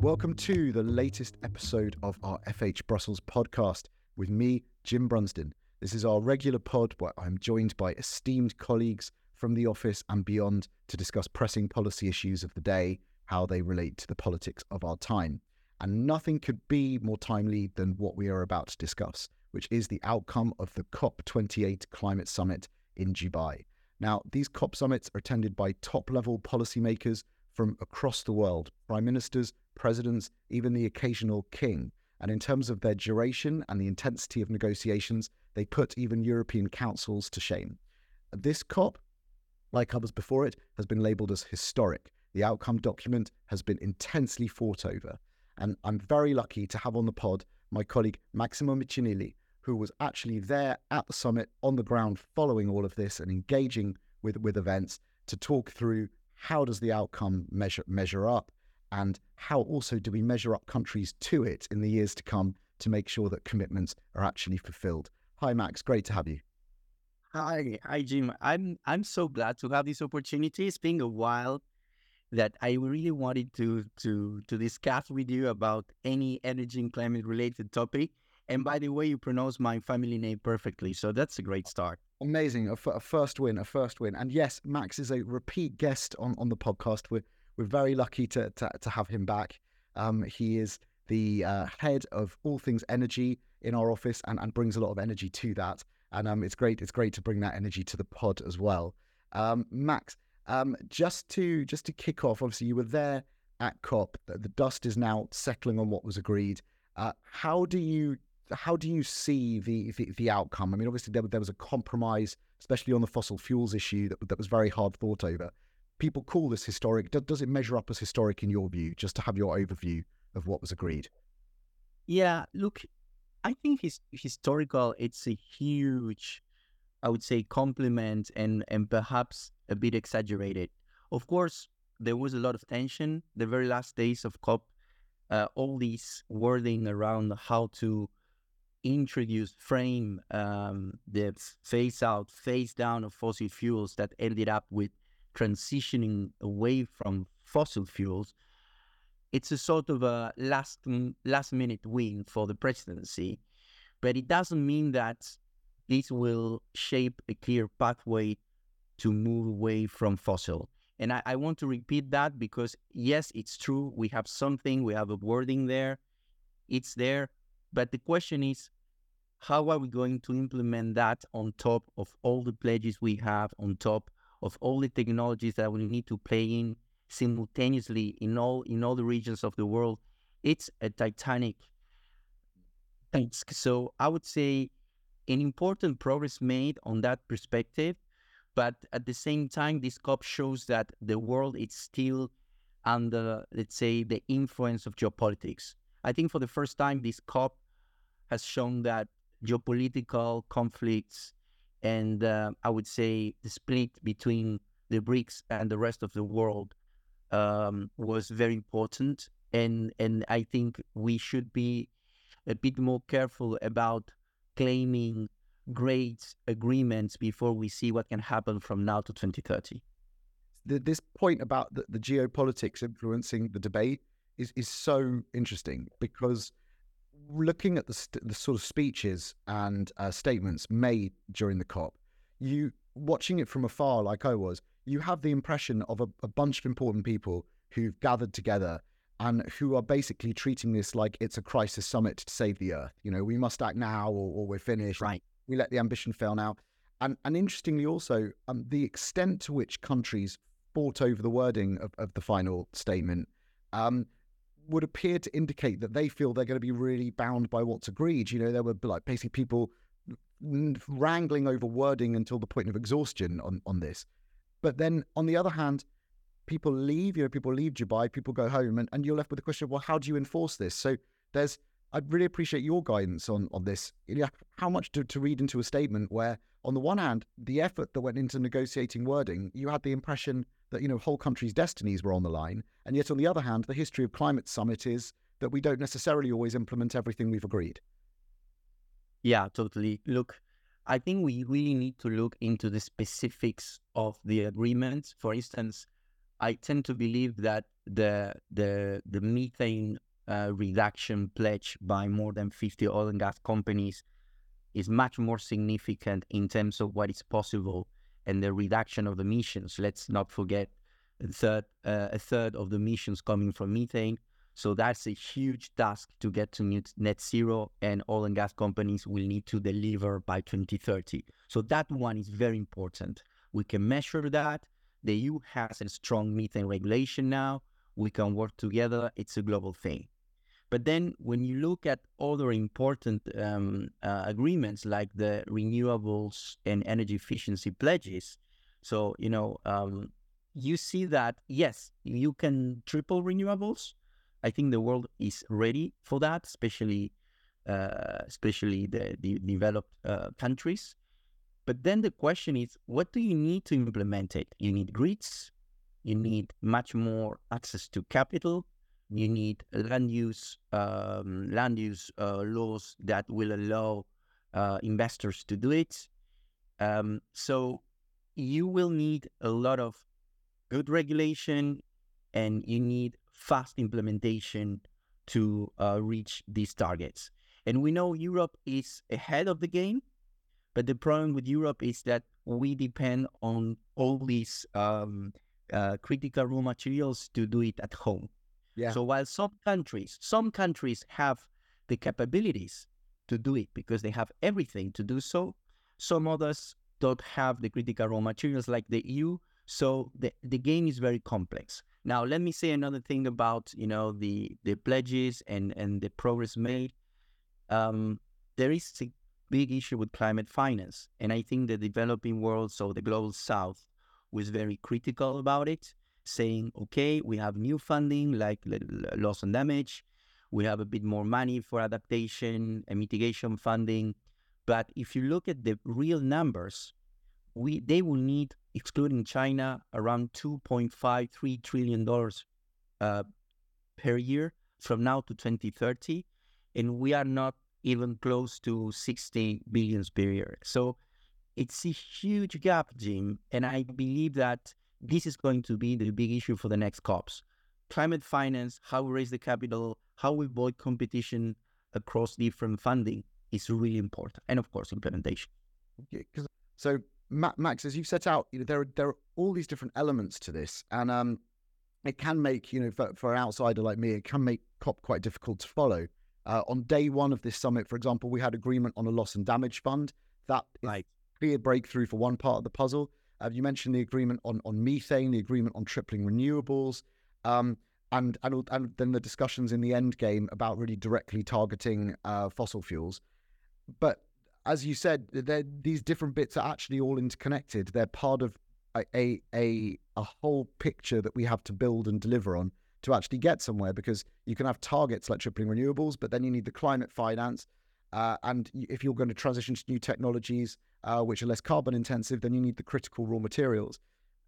Welcome to the latest episode of our FH Brussels podcast with me, Jim Brunsden. This is our regular pod where I'm joined by esteemed colleagues from the office and beyond to discuss pressing policy issues of the day, how they relate to the politics of our time. And nothing could be more timely than what we are about to discuss, which is the outcome of the COP28 climate summit in Dubai. Now, these COP summits are attended by top level policymakers from across the world prime ministers, presidents, even the occasional king. And in terms of their duration and the intensity of negotiations, they put even European councils to shame. This COP, like others before it, has been labelled as historic. The outcome document has been intensely fought over. And I'm very lucky to have on the pod my colleague Massimo Miccinilli, who was actually there at the summit on the ground following all of this and engaging with, with events to talk through how does the outcome measure measure up and how also do we measure up countries to it in the years to come to make sure that commitments are actually fulfilled. Hi Max, great to have you. Hi, hi Jim. I'm I'm so glad to have this opportunity. It's been a while that I really wanted to to to discuss with you about any energy and climate related topic. And by the way, you pronounce my family name perfectly, so that's a great start. Amazing, a, f- a first win, a first win. And yes, Max is a repeat guest on, on the podcast. We're we're very lucky to to, to have him back. Um, he is the uh, head of all things energy in our office and, and brings a lot of energy to that. And um, it's great. It's great to bring that energy to the pod as well. Um, Max, um, just to just to kick off, obviously you were there at COP. The, dust is now settling on what was agreed. Uh, how do you how do you see the, the, the outcome? I mean, obviously there, there was a compromise, especially on the fossil fuels issue that that was very hard thought over. People call this historic. Does, it measure up as historic in your view? Just to have your overview of what was agreed. Yeah, look, I think his, historical. It's a huge, I would say, compliment and and perhaps a bit exaggerated. Of course, there was a lot of tension the very last days of COP. Uh, all these wording around how to introduce, frame um, the phase out, phase down of fossil fuels that ended up with transitioning away from fossil fuels. It's a sort of a last mm, last minute win for the presidency, but it doesn't mean that this will shape a clear pathway to move away from fossil. And I, I, want to repeat that because, yes, it's true. We have something, we have a wording there, it's there. But the question is, how are we going to implement that on top of all the pledges we have, on top of all the technologies that we need to play in simultaneously in all in all the regions of the world? It's a titanic task. So I would say an important progress made on that perspective but at the same time, this COP shows that the world is still under, let's say, the influence of geopolitics. I think for the first time, this COP has shown that geopolitical conflicts and uh, I would say the split between the BRICS and the rest of the world um, was very important. And and I think we should be a bit more careful about claiming great agreements before we see what can happen from now to 2030. The, this point about the, the geopolitics influencing the debate is, is so interesting because looking at the, st- the sort of speeches and uh, statements made during the COP, you watching it from afar, like I was, you have the impression of a, a bunch of important people who've gathered together and who are basically treating this like it's a crisis summit to save the earth. You know, we must act now or, or we're finished. Right we let the ambition fail now. And, and interestingly, also, um, the extent to which countries fought over the wording of, of the final statement um, would appear to indicate that they feel they're going to be really bound by what's agreed. You know, there were like basically people wrangling over wording until the point of exhaustion on, on this. But then on the other hand, people leave, you know, people leave Dubai, people go home, and, and you're left with the question of, well, how do you enforce this? So there's I'd really appreciate your guidance on on this. Yeah, how much to, to read into a statement where, on the one hand, the effort that went into negotiating wording, you had the impression that you know whole countries' destinies were on the line, and yet on the other hand, the history of climate summit is that we don't necessarily always implement everything we've agreed. Yeah, totally. Look, I think we really need to look into the specifics of the agreement. For instance, I tend to believe that the the the methane uh, reduction pledge by more than 50 oil and gas companies is much more significant in terms of what is possible and the reduction of the emissions. Let's not forget a third, uh, a third of the emissions coming from methane. So that's a huge task to get to net zero, and oil and gas companies will need to deliver by 2030. So that one is very important. We can measure that. The EU has a strong methane regulation now. We can work together. It's a global thing. But then when you look at other important um, uh, agreements like the renewables and energy efficiency pledges, so, you know, um, you see that, yes, you can triple renewables. I think the world is ready for that, especially uh, especially the, the developed uh, countries. But then the question is, what do you need to implement it? You need grids, you need much more access to capital, you need land use um, land use uh, laws that will allow uh, investors to do it. Um, so you will need a lot of good regulation, and you need fast implementation to uh, reach these targets. And we know Europe is ahead of the game, but the problem with Europe is that we depend on all these um, uh, critical raw materials to do it at home. Yeah. So while some countries, some countries have the capabilities to do it because they have everything to do so, some others don't have the critical raw materials like the EU. So the, the game is very complex. Now let me say another thing about you know the the pledges and and the progress made. Um, there is a big issue with climate finance, and I think the developing world, so the global south, was very critical about it saying, okay, we have new funding like loss and damage. We have a bit more money for adaptation and mitigation funding. But if you look at the real numbers, we they will need, excluding China, around 2.53 trillion dollars uh, per year from now to 2030, and we are not even close to 60 billions per year. So it's a huge gap, Jim, and I believe that this is going to be the big issue for the next COPs. Climate finance, how we raise the capital, how we avoid competition across different funding is really important. And of course, implementation. Yeah, so, Max, as you've set out, you know, there, are, there are all these different elements to this. And um, it can make, you know, for, for an outsider like me, it can make COP quite difficult to follow. Uh, on day one of this summit, for example, we had agreement on a loss and damage fund. That right. clear breakthrough for one part of the puzzle. Uh, you mentioned the agreement on, on methane, the agreement on tripling renewables, um, and, and and then the discussions in the end game about really directly targeting uh, fossil fuels. But as you said, these different bits are actually all interconnected. They're part of a, a, a whole picture that we have to build and deliver on to actually get somewhere. Because you can have targets like tripling renewables, but then you need the climate finance. Uh, and if you're going to transition to new technologies, uh, which are less carbon intensive, then you need the critical raw materials.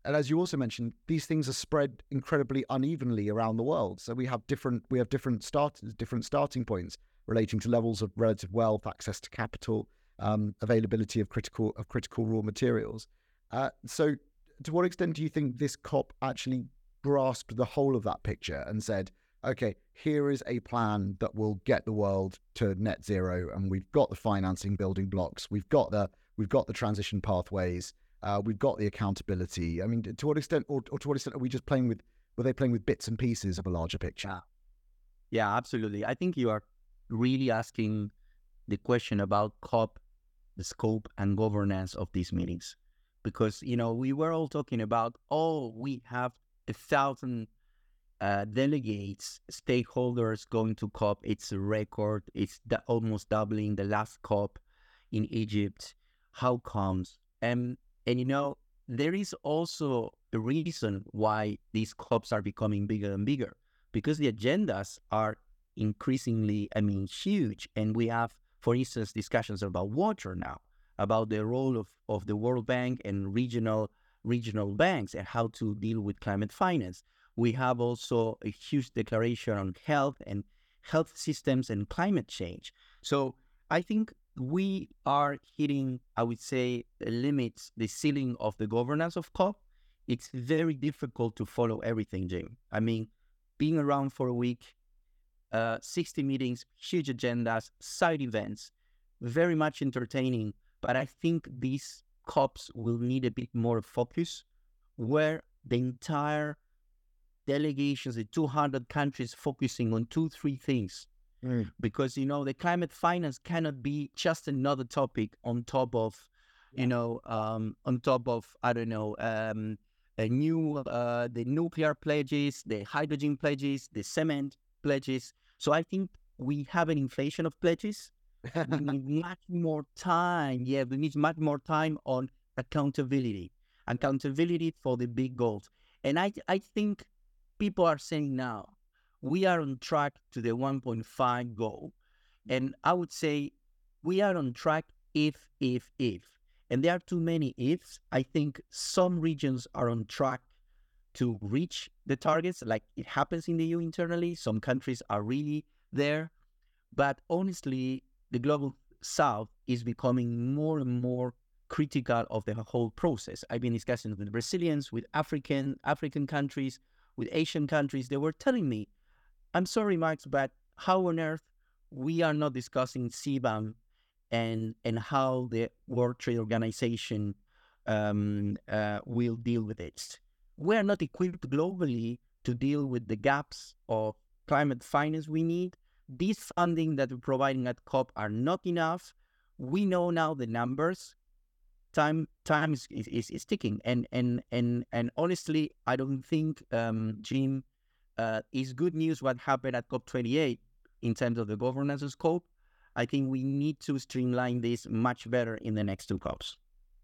And as you also mentioned, these things are spread incredibly unevenly around the world. So we have different we have different start different starting points relating to levels of relative wealth, access to capital, um, availability of critical of critical raw materials. Uh, so, to what extent do you think this COP actually grasped the whole of that picture and said, okay, here is a plan that will get the world to net zero, and we've got the financing building blocks, we've got the We've got the transition pathways. Uh, we've got the accountability. I mean, to what extent, or, or, to what extent, are we just playing with? Were they playing with bits and pieces of a larger picture? Yeah, absolutely. I think you are really asking the question about COP, the scope and governance of these meetings, because you know we were all talking about, oh, we have a thousand uh, delegates, stakeholders going to COP. It's a record. It's almost doubling the last COP in Egypt how comes. And and you know there is also a reason why these clubs are becoming bigger and bigger because the agendas are increasingly i mean huge. And we have for instance discussions about water now about the role of, of the world bank and regional regional banks and how to deal with climate finance. We have also a huge declaration on health and health systems and climate change. So i think we are hitting, I would say, limits, the ceiling of the governance of COP. It's very difficult to follow everything, Jim. I mean, being around for a week, uh, 60 meetings, huge agendas, side events, very much entertaining. But I think these COPs will need a bit more focus where the entire delegations, the 200 countries focusing on two, three things. Mm. Because, you know, the climate finance cannot be just another topic on top of, you know, um, on top of, I don't know, um, a new, uh, the nuclear pledges, the hydrogen pledges, the cement pledges. So I think we have an inflation of pledges. we need much more time. Yeah, we need much more time on accountability, accountability for the big goals. And I, I think people are saying now, we are on track to the 1.5 goal. Mm-hmm. And I would say we are on track if, if, if. And there are too many ifs. I think some regions are on track to reach the targets, like it happens in the EU internally. Some countries are really there. But honestly, the global south is becoming more and more critical of the whole process. I've been discussing with Brazilians, with African African countries, with Asian countries, they were telling me, I'm sorry, Max, but how on earth we are not discussing CBAM and and how the World Trade Organization um, uh, will deal with it. We are not equipped globally to deal with the gaps of climate finance we need. This funding that we're providing at COP are not enough. We know now the numbers time time is, is, is ticking and and and and honestly i don't think um jim uh, is good news what happened at cop28 in terms of the governance scope. I think we need to streamline this much better in the next two cops.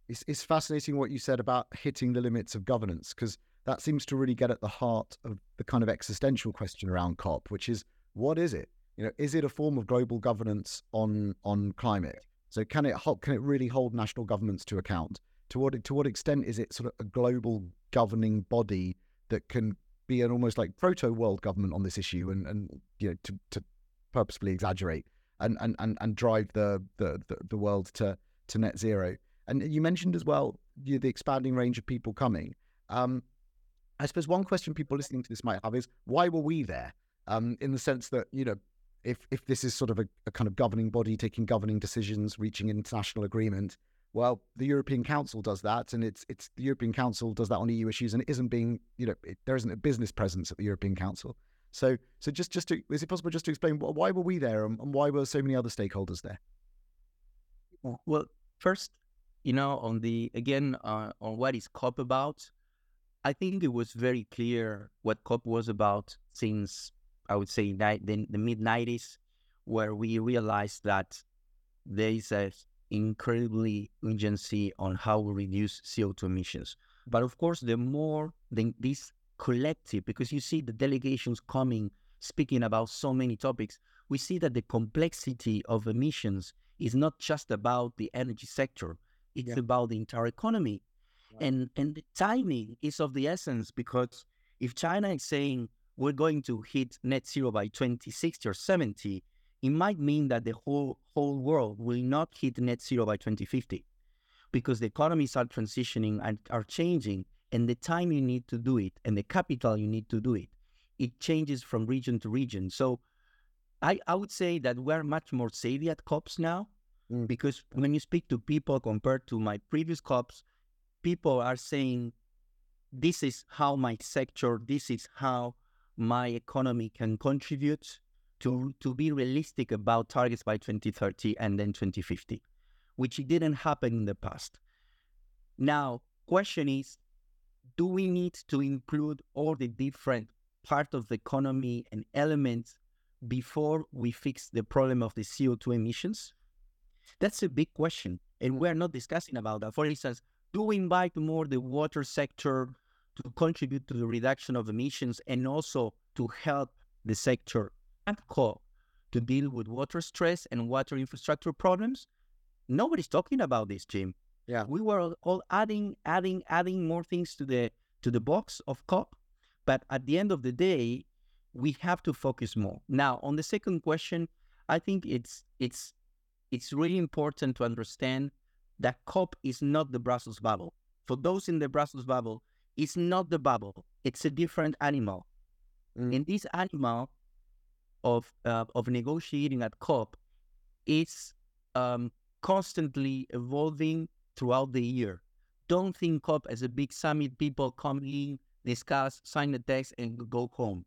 It's, it's fascinating what you said about hitting the limits of governance because that seems to really get at the heart of the kind of existential question around cop which is what is it? You know is it a form of global governance on on climate? So can it can it really hold national governments to account? To what to what extent is it sort of a global governing body that can be an almost like proto world government on this issue and and you know to, to purposefully exaggerate and, and, and, and drive the, the, the, world to, to net zero. And you mentioned as well you, the expanding range of people coming. Um, I suppose one question people listening to this might have is why were we there? Um, in the sense that you know if if this is sort of a, a, kind of governing body taking governing decisions, reaching international agreement, well, the European Council does that, and it's it's the European Council does that on EU issues, and it isn't being you know it, there isn't a business presence at the European Council. So so just just to is it possible just to explain why were we there and, and why were so many other stakeholders there? Well, first, you know, on the again uh, on what is COP about, I think it was very clear what COP was about since I would say the, the mid 90s, where we realized that there is an incredibly urgency on how we reduce CO2 emissions. But of course, the more the, this collective, because you see the delegations coming, speaking about so many topics, we see that the complexity of emissions is not just about the energy sector, it's yeah. about the entire economy. And, and the timing is of the essence because if China is saying we're going to hit net zero by 2060 or 70, it might mean that the whole whole world will not hit net zero by 2050 because the economies are transitioning and are changing and the time you need to do it and the capital you need to do it it changes from region to region so i, I would say that we're much more savvy at cops now mm. because when you speak to people compared to my previous cops people are saying this is how my sector this is how my economy can contribute to, to be realistic about targets by 2030 and then 2050, which didn't happen in the past. Now, question is, do we need to include all the different part of the economy and elements before we fix the problem of the CO2 emissions? That's a big question. And we're not discussing about that. For instance, do we invite more the water sector to contribute to the reduction of emissions and also to help the sector and co to deal with water stress and water infrastructure problems. Nobody's talking about this, Jim. Yeah, we were all adding, adding, adding more things to the to the box of COP, but at the end of the day, we have to focus more. Now, on the second question, I think it's it's it's really important to understand that COP is not the Brussels bubble. For those in the Brussels bubble, it's not the bubble. It's a different animal. Mm. And this animal of uh, of negotiating at COP is um, constantly evolving throughout the year. Don't think COP as a big summit, people come in, discuss, sign the text, and go home.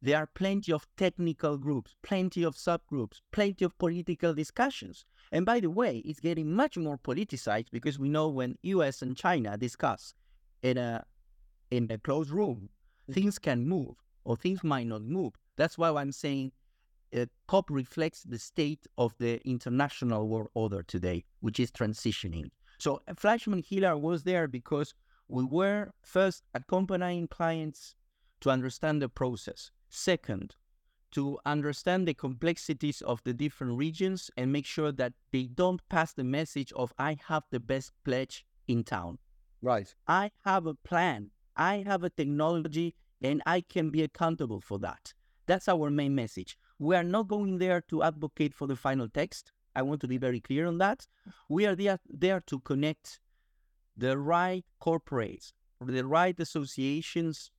There are plenty of technical groups, plenty of subgroups, plenty of political discussions. And by the way, it's getting much more politicized because we know when US and China discuss in a in a closed room, things can move or things might not move. That's why I'm saying uh, COP reflects the state of the international world order today, which is transitioning. So uh, FleishmanHillard was there because we were first accompanying clients to understand the process. Second, to understand the complexities of the different regions and make sure that they don't pass the message of I have the best pledge in town. Right. I have a plan. I have a technology and I can be accountable for that. That's our main message. We are not going there to advocate for the final text. I want to be very clear on that. We are there, there to connect the right corporates, the right associations,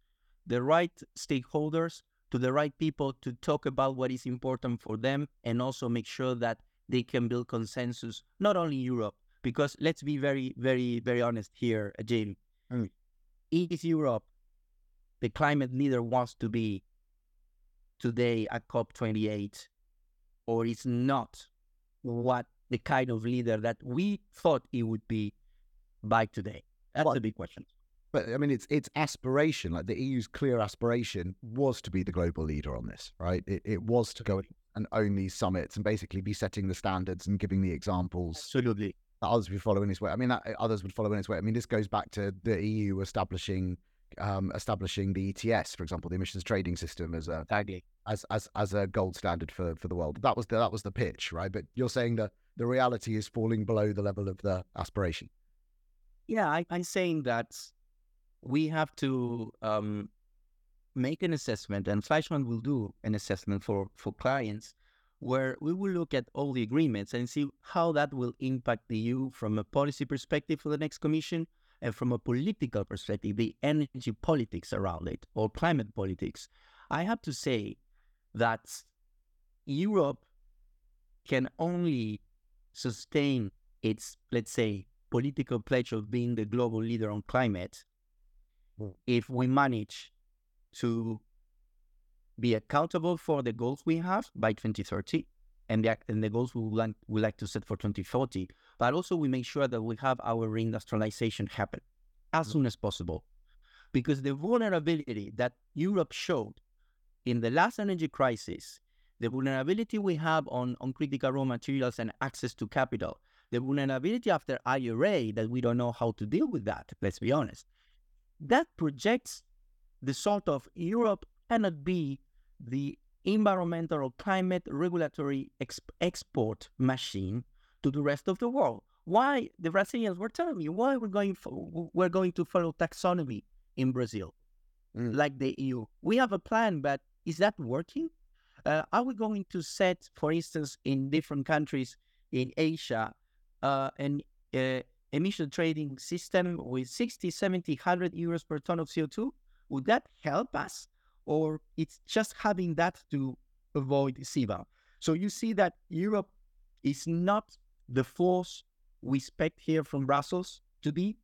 the right stakeholders to the right people to talk about what is important for them and also make sure that they can build consensus, not only in Europe, because let's be very, very, very honest here, Jim. Mm. Is Europe the climate leader wants to be today at COP28, or is not what the kind of leader that we thought it would be by today? That's well, a big question. But I mean, it's it's aspiration. Like the EU's clear aspiration was to be the global leader on this, right? It, it was to go and own these summits and basically be setting the standards and giving the examples. Absolutely. That others would follow in his way. I mean, that, others would follow in his way. I mean, this goes back to the EU establishing um, establishing the ETS, for example, the emissions trading system as a as as as a gold standard for for the world. That was the that was the pitch, right? But you're saying that the reality is falling below the level of the aspiration. Yeah, I, am saying that we have to um, make an assessment, and Fleishman will do an assessment for for clients where we will look at all the agreements and see how that will impact the EU from a policy perspective for the next commission and from a political perspective, the energy politics around it or climate politics, I have to say that Europe can only sustain its, let's say, political pledge of being the global leader on climate mm. if we manage to be accountable for the goals we have by 2030 and the, and the goals we would like, we like to set for 2040, but also we make sure that we have our reindustrialization happen as mm-hmm. soon as possible. Because the vulnerability that Europe showed in the last energy crisis, the vulnerability we have on, on critical raw materials and access to capital, the vulnerability after IRA that we don't know how to deal with that, let's be honest, that projects the sort of Europe cannot be the environmental or climate regulatory exp- export machine to the rest of the world. Why the Brazilians were telling me why we're going for, we're going to follow taxonomy in Brazil, mm. like the EU. We have a plan, but is that working? Uh, are we going to set, for instance, in different countries in Asia, uh, an uh, emission trading system with 60, 70, 100 euros per ton of CO2? Would that help us? or it's just having that to avoid CBAM. So you see that Europe is not the force we expect here from Brussels to be.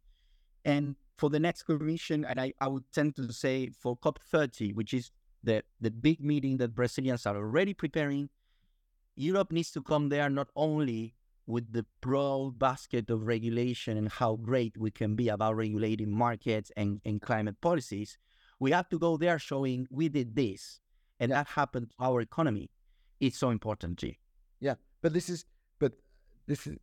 And for the next commission, and I, I would tend to say for COP30, which is the, the big meeting that Brazilians are already preparing, Europe needs to come there not only with the broad basket of regulation and how great we can be about regulating markets and, and climate policies, we have to go there showing we did this and that happened to our economy. It's so important, G. Yeah, but this is, this is,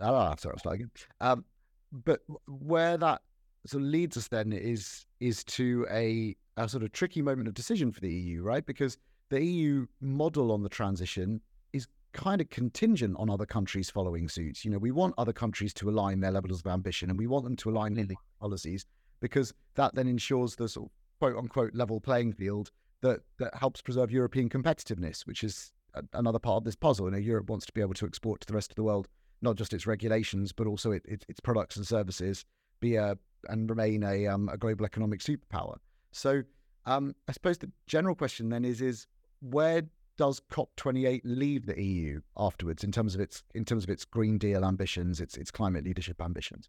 I don't know, sorry, I'm again. Um, but where that sort of leads us then is is to a, a sort of tricky moment of decision for the EU, right? Because the EU model on the transition is kind of contingent on other countries following suit. You know, we want other countries to align their levels of ambition and we want them to align their policies because that then ensures the sort of quote unquote level playing field that that helps preserve European competitiveness, which is another part of this puzzle. You know, Europe wants to be able to export to the rest of the world not just its regulations but also it, it, its products and services, be a and remain a um, a global economic superpower. So Um, I suppose the general question then is is where does COP28 leave the EU afterwards in terms of its in terms of its Green Deal ambitions, its its climate leadership ambitions?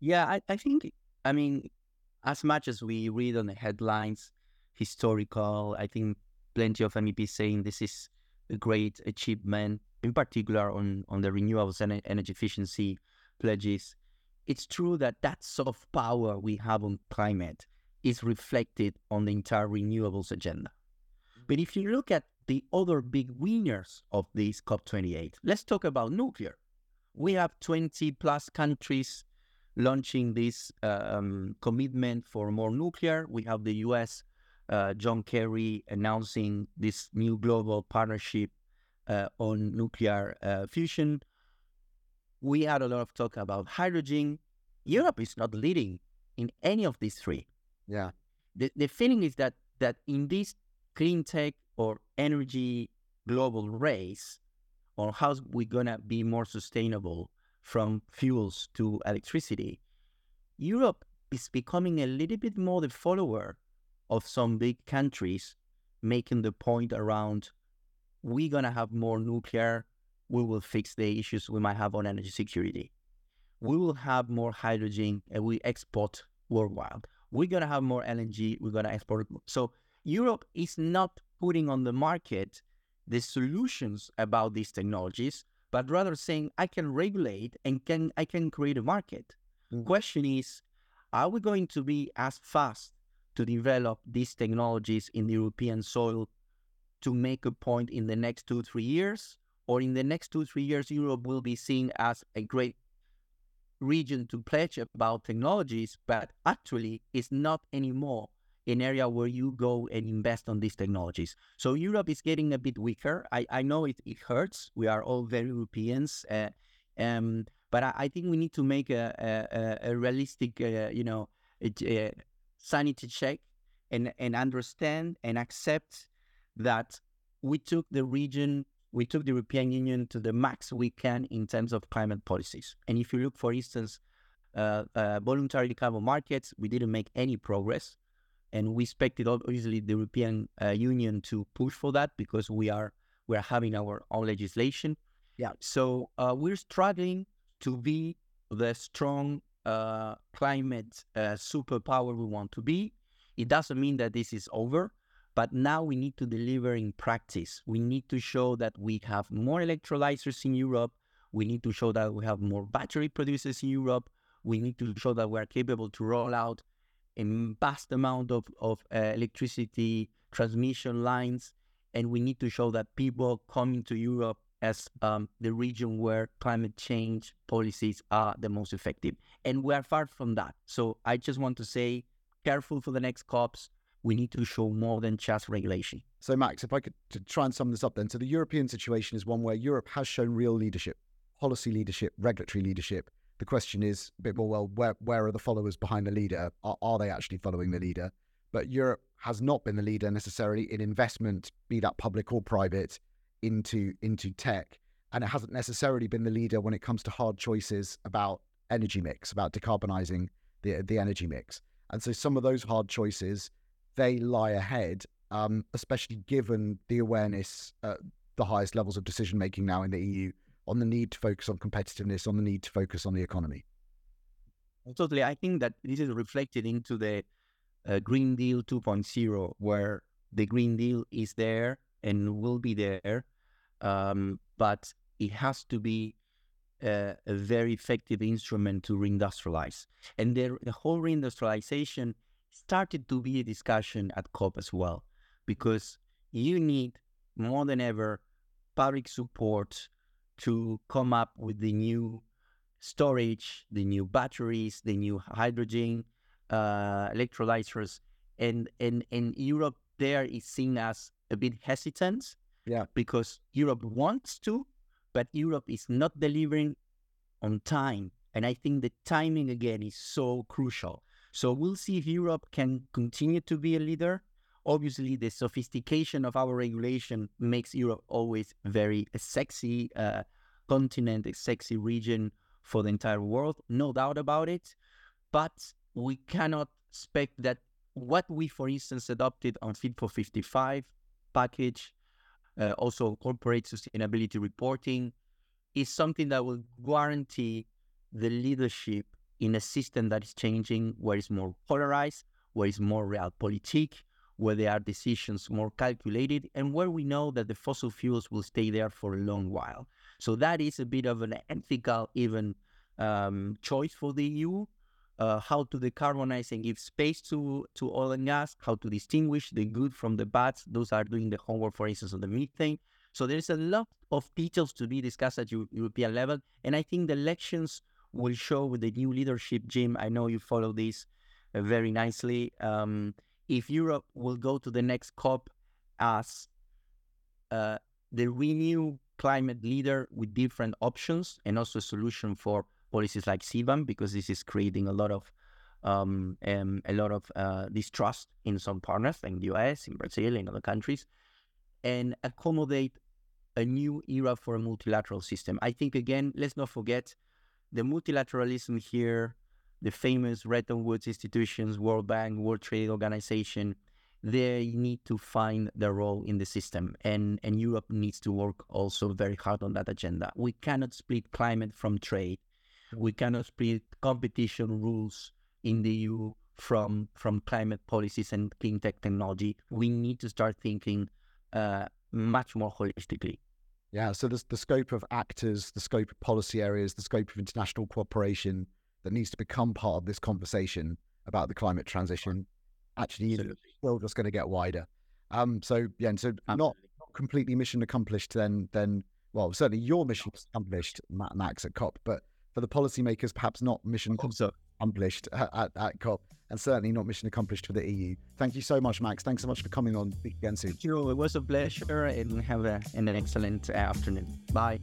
Yeah, I, I think I mean, as much as we read on the headlines, historical, I think plenty of MEPs saying this is a great achievement, in particular on on the renewables and energy efficiency pledges. It's true that that soft power we have on climate is reflected on the entire renewables agenda. But if you look at the other big winners of this COP28, let's talk about nuclear. We have 20 plus countries launching this um, commitment for more nuclear. We have the US, uh, John Kerry, announcing this new global partnership uh, on nuclear uh, fusion. We had a lot of talk about hydrogen. Europe is not leading in any of these three. Yeah. The, the feeling is that that in this clean tech or energy global race on how we're gonna be more sustainable from fuels to electricity, Europe is becoming a little bit more the follower of some big countries, making the point around we're gonna have more nuclear, we will fix the issues we might have on energy security. We will have more hydrogen and we export worldwide. We're gonna have more LNG, we're gonna export. So Europe is not putting on the market the solutions about these technologies, but rather saying I can regulate and can I can create a market. Mm. Question is, are we going to be as fast to develop these technologies in the European soil to make a point in the next two, three years? Or in the next two, three years, Europe will be seen as a great region to pledge about technologies, but actually it's not anymore an area where you go and invest on these technologies. So Europe is getting a bit weaker. I, I know it, it hurts. We are all very Europeans. Uh, um, but I, I, think we need to make a, a, a realistic, uh, you know, a sanity check and, and understand and accept that we took the region, we took the European Union to the max we can in terms of climate policies. And if you look, for instance, uh, uh, voluntary carbon markets, we didn't make any progress and we expected obviously the European uh, Union to push for that because we are we are having our own legislation. Yeah. So uh, we're struggling to be the strong uh, climate uh, superpower we want to be. It doesn't mean that this is over, but now we need to deliver in practice. We need to show that we have more electrolyzers in Europe. We need to show that we have more battery producers in Europe. We need to show that we are capable to roll out a vast amount of, of uh, electricity transmission lines. And we need to show that people coming to Europe as um, the region where climate change policies are the most effective. And we are far from that. So I just want to say, careful for the next COPs. We need to show more than just regulation. So, Max, if I could try and sum this up then. So, the European situation is one where Europe has shown real leadership, policy leadership, regulatory leadership, the question is a bit more well, where where are the followers behind the leader? Are, are they actually following the leader? But Europe has not been the leader necessarily in investment, be that public or private, into into tech, and it hasn't necessarily been the leader when it comes to hard choices about energy mix, about decarbonizing the the energy mix. And so some of those hard choices they lie ahead, um, especially given the awareness, uh, the highest levels of decision making now in the EU on the need to focus on competitiveness, on the need to focus on the economy. Totally. I think that this is reflected into the uh, Green Deal 2.0, where the Green Deal is there and will be there, um, but it has to be a, a, very effective instrument to reindustrialize. And the, the whole reindustrialization started to be a discussion at COP as well, because you need more than ever public support to come up with the new storage, the new batteries, the new hydrogen uh, electrolyzers, and and and Europe there is seen as a bit hesitant. Yeah, because Europe wants to, but Europe is not delivering on time, and I think the timing again is so crucial. So we'll see if Europe can continue to be a leader obviously the sophistication of our regulation makes Europe always very a sexy uh, continent, a sexy region for the entire world, no doubt about it. But we cannot expect that what we, for instance, adopted on Fit for 55 package, uh, also corporate sustainability reporting, is something that will guarantee the leadership in a system that is changing, where it's more polarized, where it's more realpolitik, where there are decisions more calculated, and where we know that the fossil fuels will stay there for a long while. So that is a bit of an ethical, even um, choice for the EU. Uh, how to decarbonize and give space to, to oil and gas, how to distinguish the good from the bad. Those are doing the homework, for instance, on the methane. So there's a lot of details to be discussed at European level. And I think the elections will show with the new leadership, Jim. I know you follow this uh, very nicely. Um, if Europe will go to the next COP as uh, the renewed climate leader with different options and also a solution for policies like CBAM, because this is creating a lot of um, um, a lot of uh, distrust in some partners, like the US, in Brazil, in other countries, and accommodate a new era for a multilateral system. I think again, let's not forget the multilateralism here, the famous Bretton Woods institutions, World Bank, World Trade Organization, they need to find their role in the system. And, and Europe needs to work also very hard on that agenda. We cannot split climate from trade. We cannot split competition rules in the EU from, from climate policies and clean tech technology. We need to start thinking uh, much more holistically. Yeah, so there's the scope of actors, the scope of policy areas, the scope of international cooperation that needs to become part of this conversation about the climate transition actually is still just going to get wider. Um, so yeah, and so not, not completely mission accomplished. Then, then well, certainly your mission accomplished, Max at COP, but for the policymakers, perhaps not mission accomplished at, at, at COP and certainly not mission accomplished for the EU. Thank you so much, Max. Thanks so much for coming on. Again soon. It was a pleasure and have a, and an excellent uh, afternoon. Bye.